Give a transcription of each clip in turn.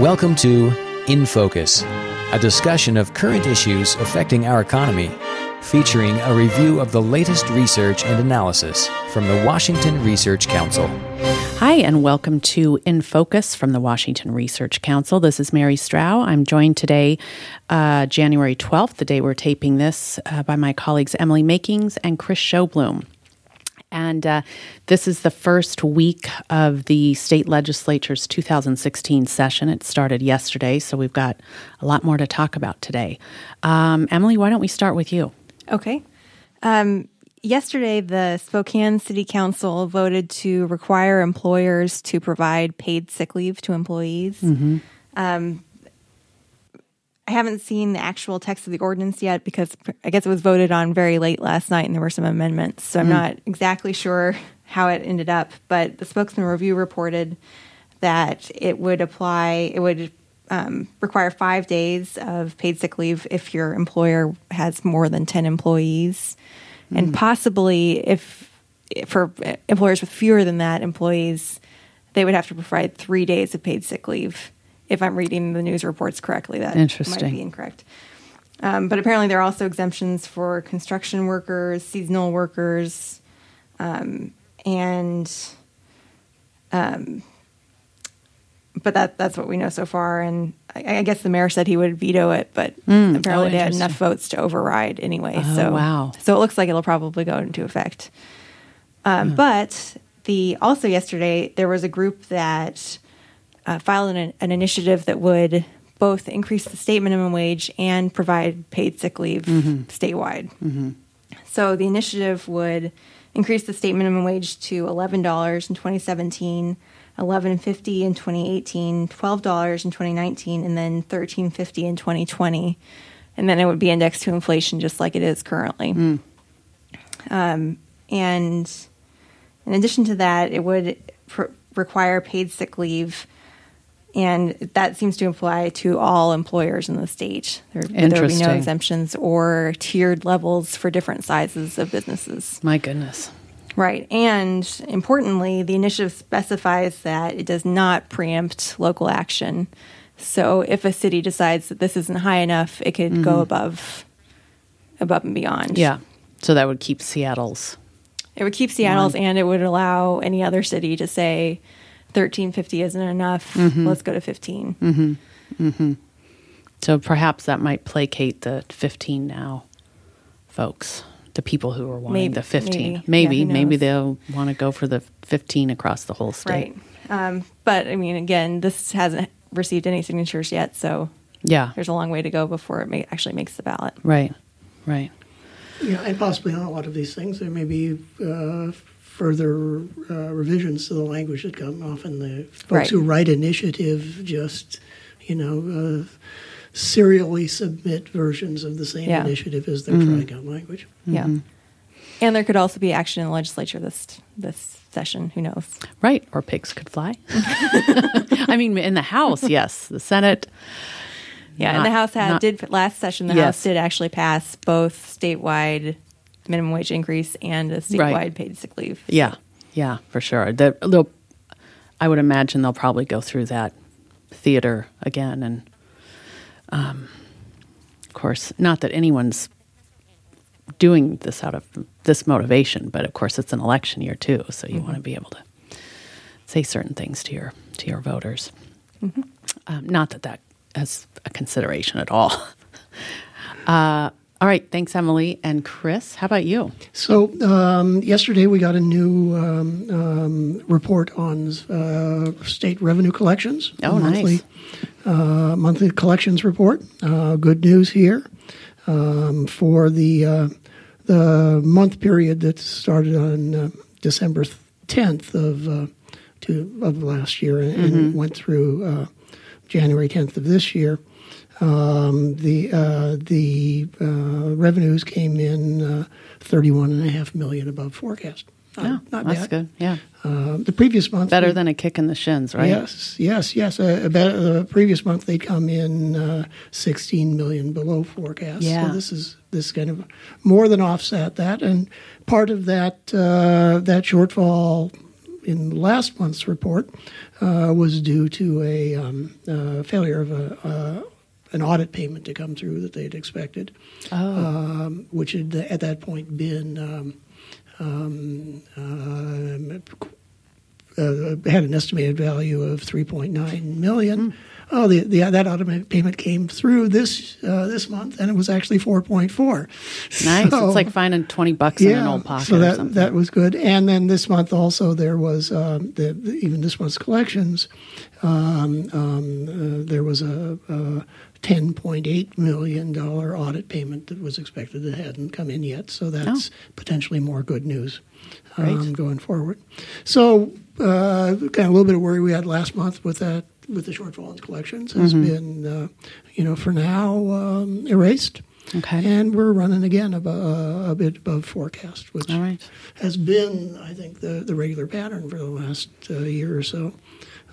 Welcome to In Focus, a discussion of current issues affecting our economy, featuring a review of the latest research and analysis from the Washington Research Council. Hi, and welcome to In Focus from the Washington Research Council. This is Mary Strow. I'm joined today, uh, January 12th, the day we're taping this, uh, by my colleagues Emily Makings and Chris Showbloom. And uh, this is the first week of the state legislature's 2016 session. It started yesterday, so we've got a lot more to talk about today. Um, Emily, why don't we start with you? Okay. Um, yesterday, the Spokane City Council voted to require employers to provide paid sick leave to employees. Mm-hmm. Um, I haven't seen the actual text of the ordinance yet because I guess it was voted on very late last night and there were some amendments. So I'm mm. not exactly sure how it ended up, but the Spokesman-Review reported that it would apply, it would um, require five days of paid sick leave if your employer has more than 10 employees. Mm. And possibly if for employers with fewer than that employees, they would have to provide three days of paid sick leave if I'm reading the news reports correctly. That might be incorrect. Um, but apparently, there are also exemptions for construction workers, seasonal workers, um, and um, but that that's what we know so far. And I, I, guess the mayor said he would veto it, but mm, apparently oh, they had enough votes to override anyway. Oh, so wow. So it looks like it'll probably go into effect. Um, But the also yesterday there was a group that uh, filed an, an, initiative that would both increase the state minimum wage and provide paid sick leave mm-hmm. statewide. Mm-hmm. So the initiative would increase the state minimum wage to eleven dollars in 2017, eleven fifty in 2018, twelve dollars in 2019, and then thirteen fifty in 2020, and then it would be indexed to inflation just like it is currently. Mm. Um, and in addition to that, it would pr- require paid sick leave and that seems to apply to all employers in the state. There, there will be no exemptions or tiered levels for different sizes of businesses. My goodness. Right. And importantly, the initiative specifies that it does not preempt local action. So if a city decides that this isn't high enough, it could mm-hmm. go above above and beyond. Yeah. So that would keep Seattle's. It would keep Seattle's and it would allow any other city to say, thirteen fifty isn't enough. Mm-hmm. Let's go to 15 mm-hmm. Mm-hmm. So perhaps that might placate the fifteen now, folks. The people who are wanting maybe, the fifteen, maybe maybe, yeah, maybe they'll want to go for the fifteen across the whole state. Right. Um, but I mean, again, this hasn't received any signatures yet, so yeah, there's a long way to go before it may, actually makes the ballot. Right. Right. Yeah, and possibly on a lot of these things, there may be uh, further uh, revisions to the language that come. Often the folks right. who write initiative just, you know, uh, serially submit versions of the same yeah. initiative as they're mm-hmm. trying out language. Yeah. Mm-hmm. And there could also be action in the legislature this this session. Who knows? Right. Or pigs could fly. I mean, in the House, yes. The Senate. Yeah, not, and the House had not, did last session. The yes. House did actually pass both statewide minimum wage increase and a statewide right. paid sick leave. Yeah, yeah, for sure. they'll, I would imagine they'll probably go through that theater again, and um, of course, not that anyone's doing this out of this motivation, but of course, it's an election year too, so you mm-hmm. want to be able to say certain things to your to your voters. Mm-hmm. Um, not that that has a consideration at all. Uh, all right. Thanks, Emily. And Chris, how about you? So, um, yesterday we got a new um, um, report on uh, state revenue collections. Oh, monthly, nice. Uh, monthly collections report. Uh, good news here. Um, for the, uh, the month period that started on uh, December 10th of, uh, to, of last year and, mm-hmm. went through January 10th of this year. Um, the uh, the uh, revenues came in uh, thirty one and a half million above forecast. Not, yeah, not that's bad. good. Yeah. Uh, the previous month better we, than a kick in the shins, right? Yes, yes, yes. Uh, the previous month they'd come in uh, sixteen million below forecast. Yeah. So this is this kind of more than offset that, and part of that uh, that shortfall in last month's report uh, was due to a um, uh, failure of a, uh, an audit payment to come through that they'd expected, Oh. um, which had at that point been um, um, uh, had an estimated value of 3.9 million. Oh, the, the that audit payment came through this uh, this month, and it was actually 4.4. Nice. So- it's like finding 20 bucks in an old pocket so or that that was good. And then this month also there was um, the, the, even this month's collections. Um, um, uh, there was a, a ten point eight million dollar audit payment that was expected that hadn't come in yet. So that's potentially more good news um, going forward. So uh, kind of a little bit of worry we had last month with that with the shortfall in collections has been uh, you know for now um, erased. Okay. And we're running again above, a bit above forecast, which right. has been, I think, the, the regular pattern for the last uh, year or so.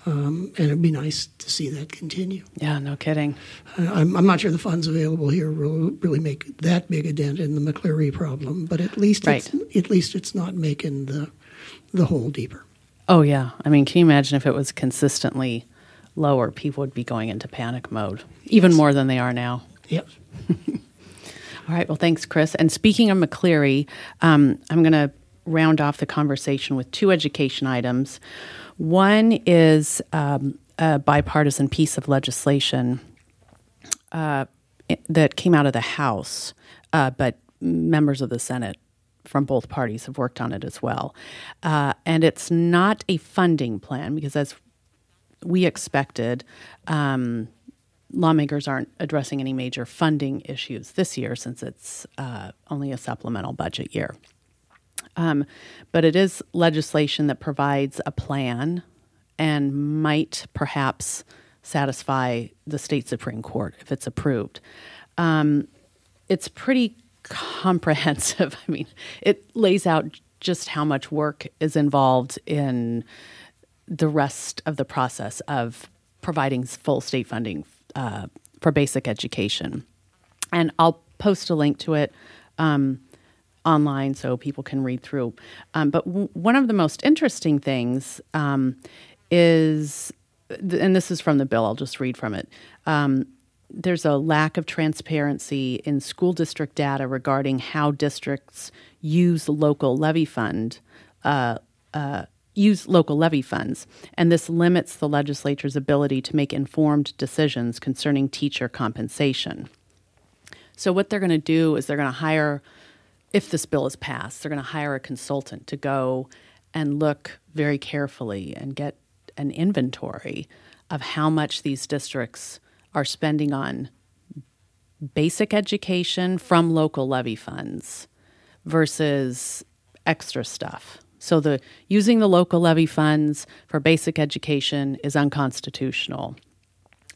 Um, and it'd be nice to see that continue. Yeah, no kidding. I- I'm, I'm not sure the funds available here will really make that big a dent in the McCleary problem, but at least it's, at least it's not making the the hole deeper. Oh, yeah. I mean, can you imagine if it was consistently lower? People would be going into panic mode, even more than they are now. Yep. All right. Well, thanks, Chris. And speaking of McCleary, um, I'm going to round off the conversation with two education items. One is um, a bipartisan piece of legislation uh, that came out of the House, uh, but members of the Senate from both parties have worked on it as well. Uh, and it's not a funding plan because, as we expected, um, lawmakers aren't addressing any major funding issues this year since it's uh, only a supplemental budget year. Um, but it is legislation that provides a plan and might perhaps satisfy the state Supreme Court if it's approved. Um, it's pretty comprehensive. I mean, it lays out just how much work is involved in the rest of the process of providing full state funding uh, for basic education. And I'll post a link to it um, online so people can read through. Um, but w- one of the most interesting things um, is, th- and this is from the bill, I'll just read from it. Um, there's a lack of transparency in school district data regarding how districts use local levy fund uh, uh, use local levy funds, and this limits the legislature's ability to make informed decisions concerning teacher compensation. So, what they're going to do is they're going to hire, if this bill is passed, they're going to hire a consultant to go and look very carefully and get an inventory of how much these districts are spending on basic education from local levy funds versus extra stuff. So the using the local levy funds for basic education is unconstitutional,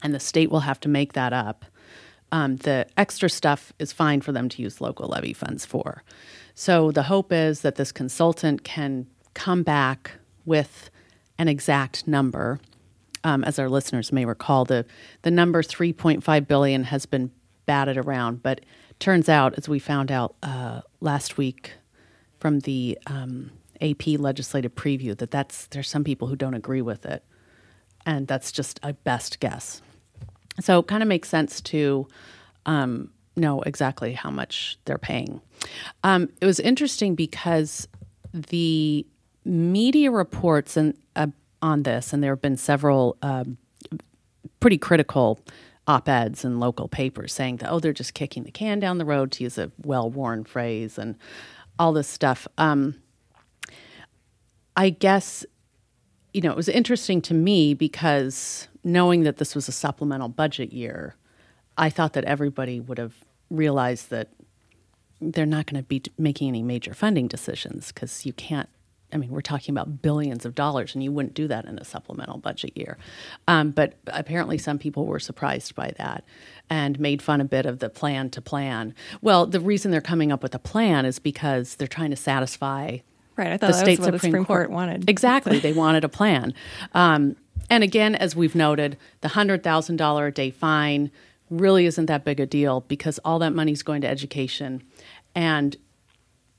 and the state will have to make that up. Um, the extra stuff is fine for them to use local levy funds for. So the hope is that this consultant can come back with an exact number. Um, as our listeners may recall, the the number 3.5 billion has been batted around, but turns out, as we found out uh, last week from the um, AP legislative preview, that that's there's some people who don't agree with it, and that's just a best guess. So it kind of makes sense to um, know exactly how much they're paying. Um, it was interesting because the media reports and uh, on this, and there have been several um, pretty critical op-eds in local papers saying that oh they're just kicking the can down the road to use a well-worn phrase and all this stuff. Um, I guess you know, it was interesting to me because knowing that this was a supplemental budget year, I thought that everybody would have realized that they're not going to be making any major funding decisions because you can't. I mean, we're talking about billions of dollars, and you wouldn't do that in a supplemental budget year. Um, but apparently, some people were surprised by that and made fun a bit of the plan to plan. Well, the reason they're coming up with a plan is because they're trying to satisfy Right. I thought the that state was what Supreme, the Supreme Court, wanted. Exactly. they wanted a plan. Um, and again, as we've noted, the $100,000 a day fine really isn't that big a deal because all that money's going to education. And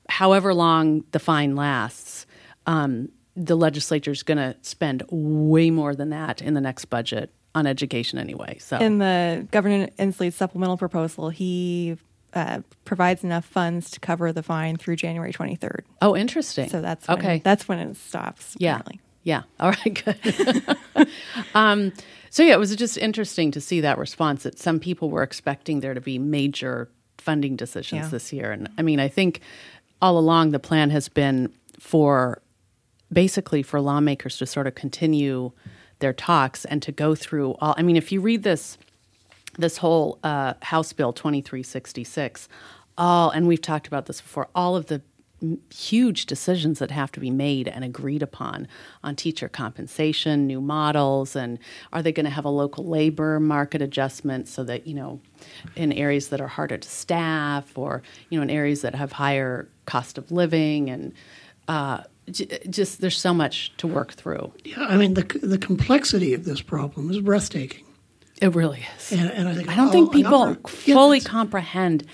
however long the fine lasts, um, the legislature is going to spend way more than that in the next budget on education anyway. So In the Governor Inslee's supplemental proposal, he uh, provides enough funds to cover the fine through January 23rd. oh, interesting. So that's when, okay. That's when it stops. Yeah. apparently. Yeah. All right. Good. um, so yeah, it was just interesting to see that response. That some people were expecting there to be major funding decisions Yeah. this year, and I mean, I think all along the plan has been for basically for lawmakers to sort of continue their talks and to go through all. I mean, if you read this this whole uh, House Bill 2366, all, and we've talked about this before, all of the huge decisions that have to be made and agreed upon on teacher compensation, new models, and are they going to have a local labor market adjustment so that, you know, in areas that are harder to staff or, you know, in areas that have higher cost of living and, uh, just there's so much to work through. Yeah, I mean, the, the complexity of this problem is breathtaking. It really is. And, and I think I don't oh, think people yeah, fully that's- comprehend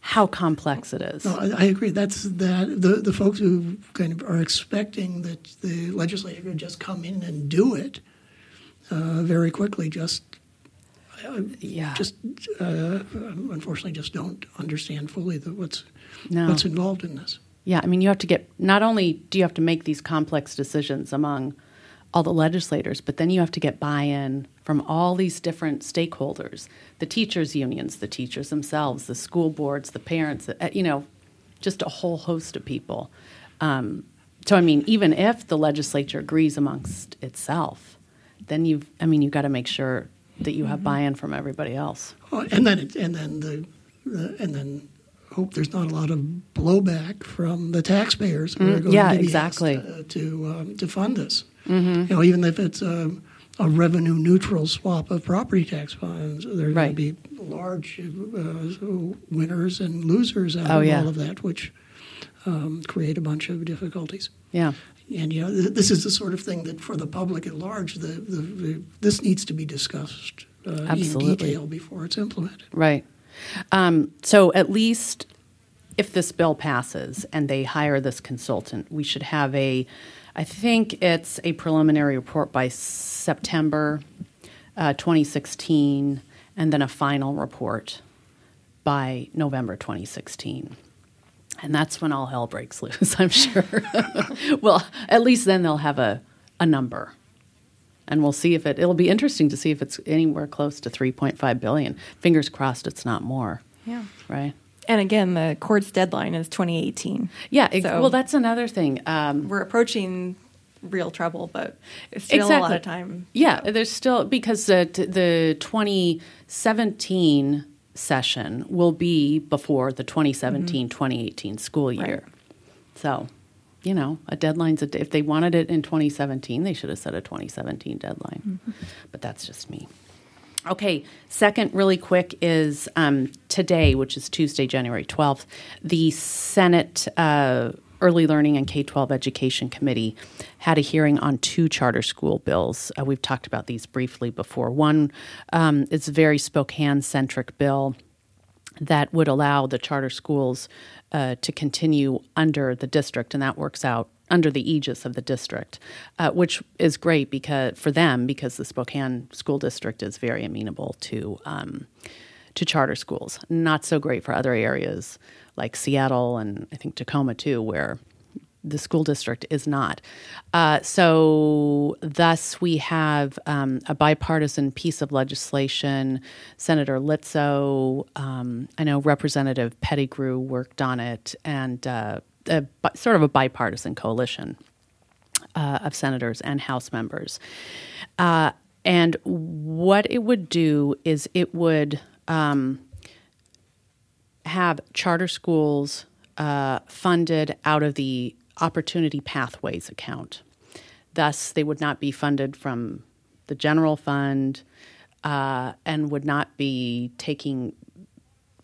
how complex it is. No, I, I agree. That's that the the folks who kind of are expecting that the legislature would just come in and do it uh, very quickly. Just yeah. just uh, unfortunately just don't understand fully the, what's No. what's involved in this. Yeah, I mean, you have to get not only do you have to make these complex decisions among all the legislators, but then you have to get buy in from all these different stakeholders the teachers' unions, the teachers themselves, the school boards, the parents, uh, you know, just a whole host of people. Um, so, I mean, even if the legislature agrees amongst itself, then you've, I mean, you've got to make sure that you have buy in from everybody else. Oh, and then it, and then the, the and then hope there's not a lot of blowback from the taxpayers who are going Mm, yeah, to be exactly. asked, uh, to um, to fund this. Mm-hmm. You know, even if it's a, a revenue neutral swap of property tax funds, there are Right. going to be large uh, winners and losers out Oh, of yeah. all of that, which um, create a bunch of difficulties. Yeah. And you know, th- this is the sort of thing that, for the public at large, the, the, the this needs to be discussed uh, in detail before it's implemented. Right. Um, so at least if this bill passes and they hire this consultant, we should have a, I think it's a preliminary report by September uh, 2016, and then a final report by November 2016. And that's when all hell breaks loose, I'm sure. well, at least then they'll have a, a number. And we'll see if it, it'll be interesting to see if it's anywhere close to 3.5 billion. Fingers crossed it's not more, Yeah. right? And again, the court's deadline is 2018. Yeah, ex- So- well, that's another thing. Um, We're approaching real trouble, but it's still a lot of time. Yeah, there's still because the the 2017 session will be before the 2017-2018 school year. So, you know, a deadline's a, if they wanted it in 2017, they should have set a 2017 deadline. But that's just me. Okay, second, really quick, is um, today, which is Tuesday, January 12th, the Senate uh, Early Learning and K 12 Education Committee had a hearing on two charter school bills. Uh, we've talked about these briefly before. One um, is a very Spokane centric bill that would allow the charter schools uh, to continue under the district, and that works out under the aegis of the district, uh, which is great because for them because the Spokane school district is very amenable to um, to charter schools. Not so great for other areas like Seattle and I think Tacoma too, where the school district is not. Uh, so, thus, we have um, a bipartisan piece of legislation. Senator Litzow, um, I know Representative Pettigrew worked on it, and uh, a, sort of a bipartisan coalition uh, of senators and House members. Uh, and what it would do is it would um, have charter schools uh, funded out of the Opportunity Pathways account. Thus, they would not be funded from the general fund uh, and would not be taking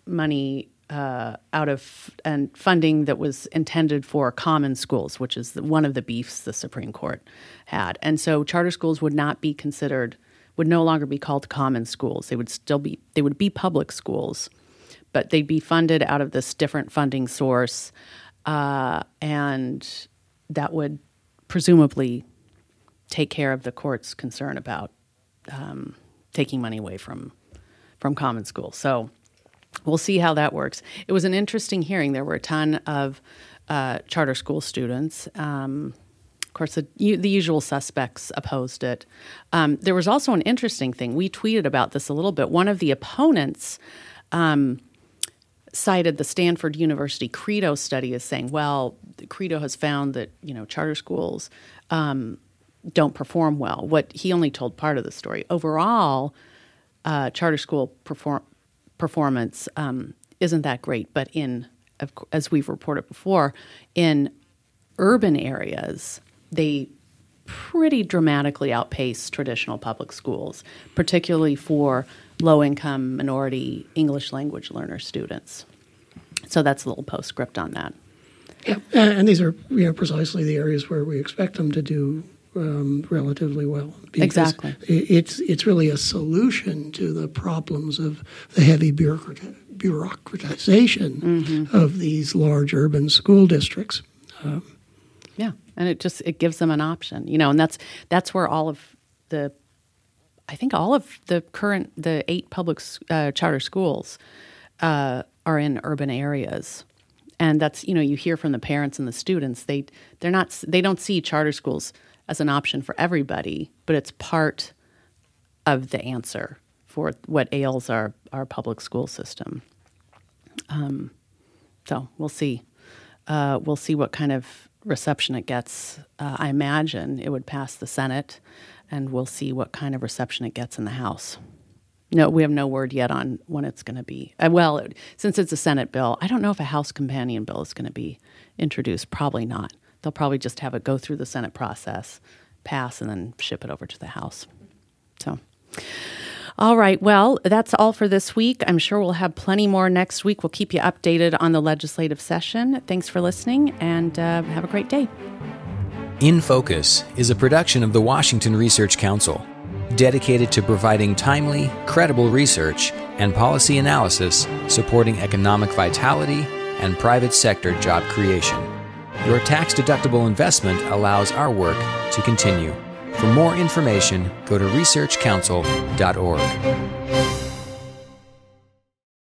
money uh, out of and funding that was intended for common schools, which is the, one of the beefs the Supreme Court had. And so, charter schools would not be considered, would no longer be called common schools. They would still be, they would be public schools, but they'd be funded out of this different funding source, uh, and that would presumably take care of the court's concern about um, taking money away from from common schools. So we'll see how that works. It was an interesting hearing. There were a ton of uh, charter school students. Um, of course, the, the, usual suspects opposed it. Um, there was also an interesting thing. We tweeted about this a little bit. One of the opponents um, cited the Stanford University CREDO study as saying, "Well, CREDO has found that you know charter schools um, don't perform well." What he only told part of the story. Overall, uh, charter school perform- performance um, isn't that great, but in as we've reported before, in urban areas, they pretty dramatically outpace traditional public schools, particularly for low income minority English language learner students. So that's a little postscript on that. Yeah, and these are you know precisely the areas where we expect them to do um, relatively well. Exactly, it's it's really a solution to the problems of the heavy bureaucratization mm-hmm. of these large urban school districts. Um, yeah, and it just it gives them an option, you know, and that's that's where all of the I think all of the current the eight public uh, charter schools uh, are in urban areas, and that's you know you hear from the parents and the students they they're not they don't see charter schools as an option for everybody, but it's part of the answer for what ails our our public school system. Um, so we'll see. Uh, we'll see what kind of reception it gets. Uh, I imagine it would pass the Senate and we'll see what kind of reception it gets in the House. No, we have no word yet on when it's going to be. Uh, well, it, since it's a Senate bill, I don't know if a House companion bill is going to be introduced. Probably not. They'll probably just have it go through the Senate process, pass, and then ship it over to the House. So. All right. Well, that's all for this week. I'm sure we'll have plenty more next week. We'll keep you updated on the legislative session. Thanks for listening and uh, have a great day. In Focus is a production of the Washington Research Council, dedicated to providing timely, credible research and policy analysis supporting economic vitality and private sector job creation. Your tax deductible investment allows our work to continue. For more information, go to researchcouncil.org.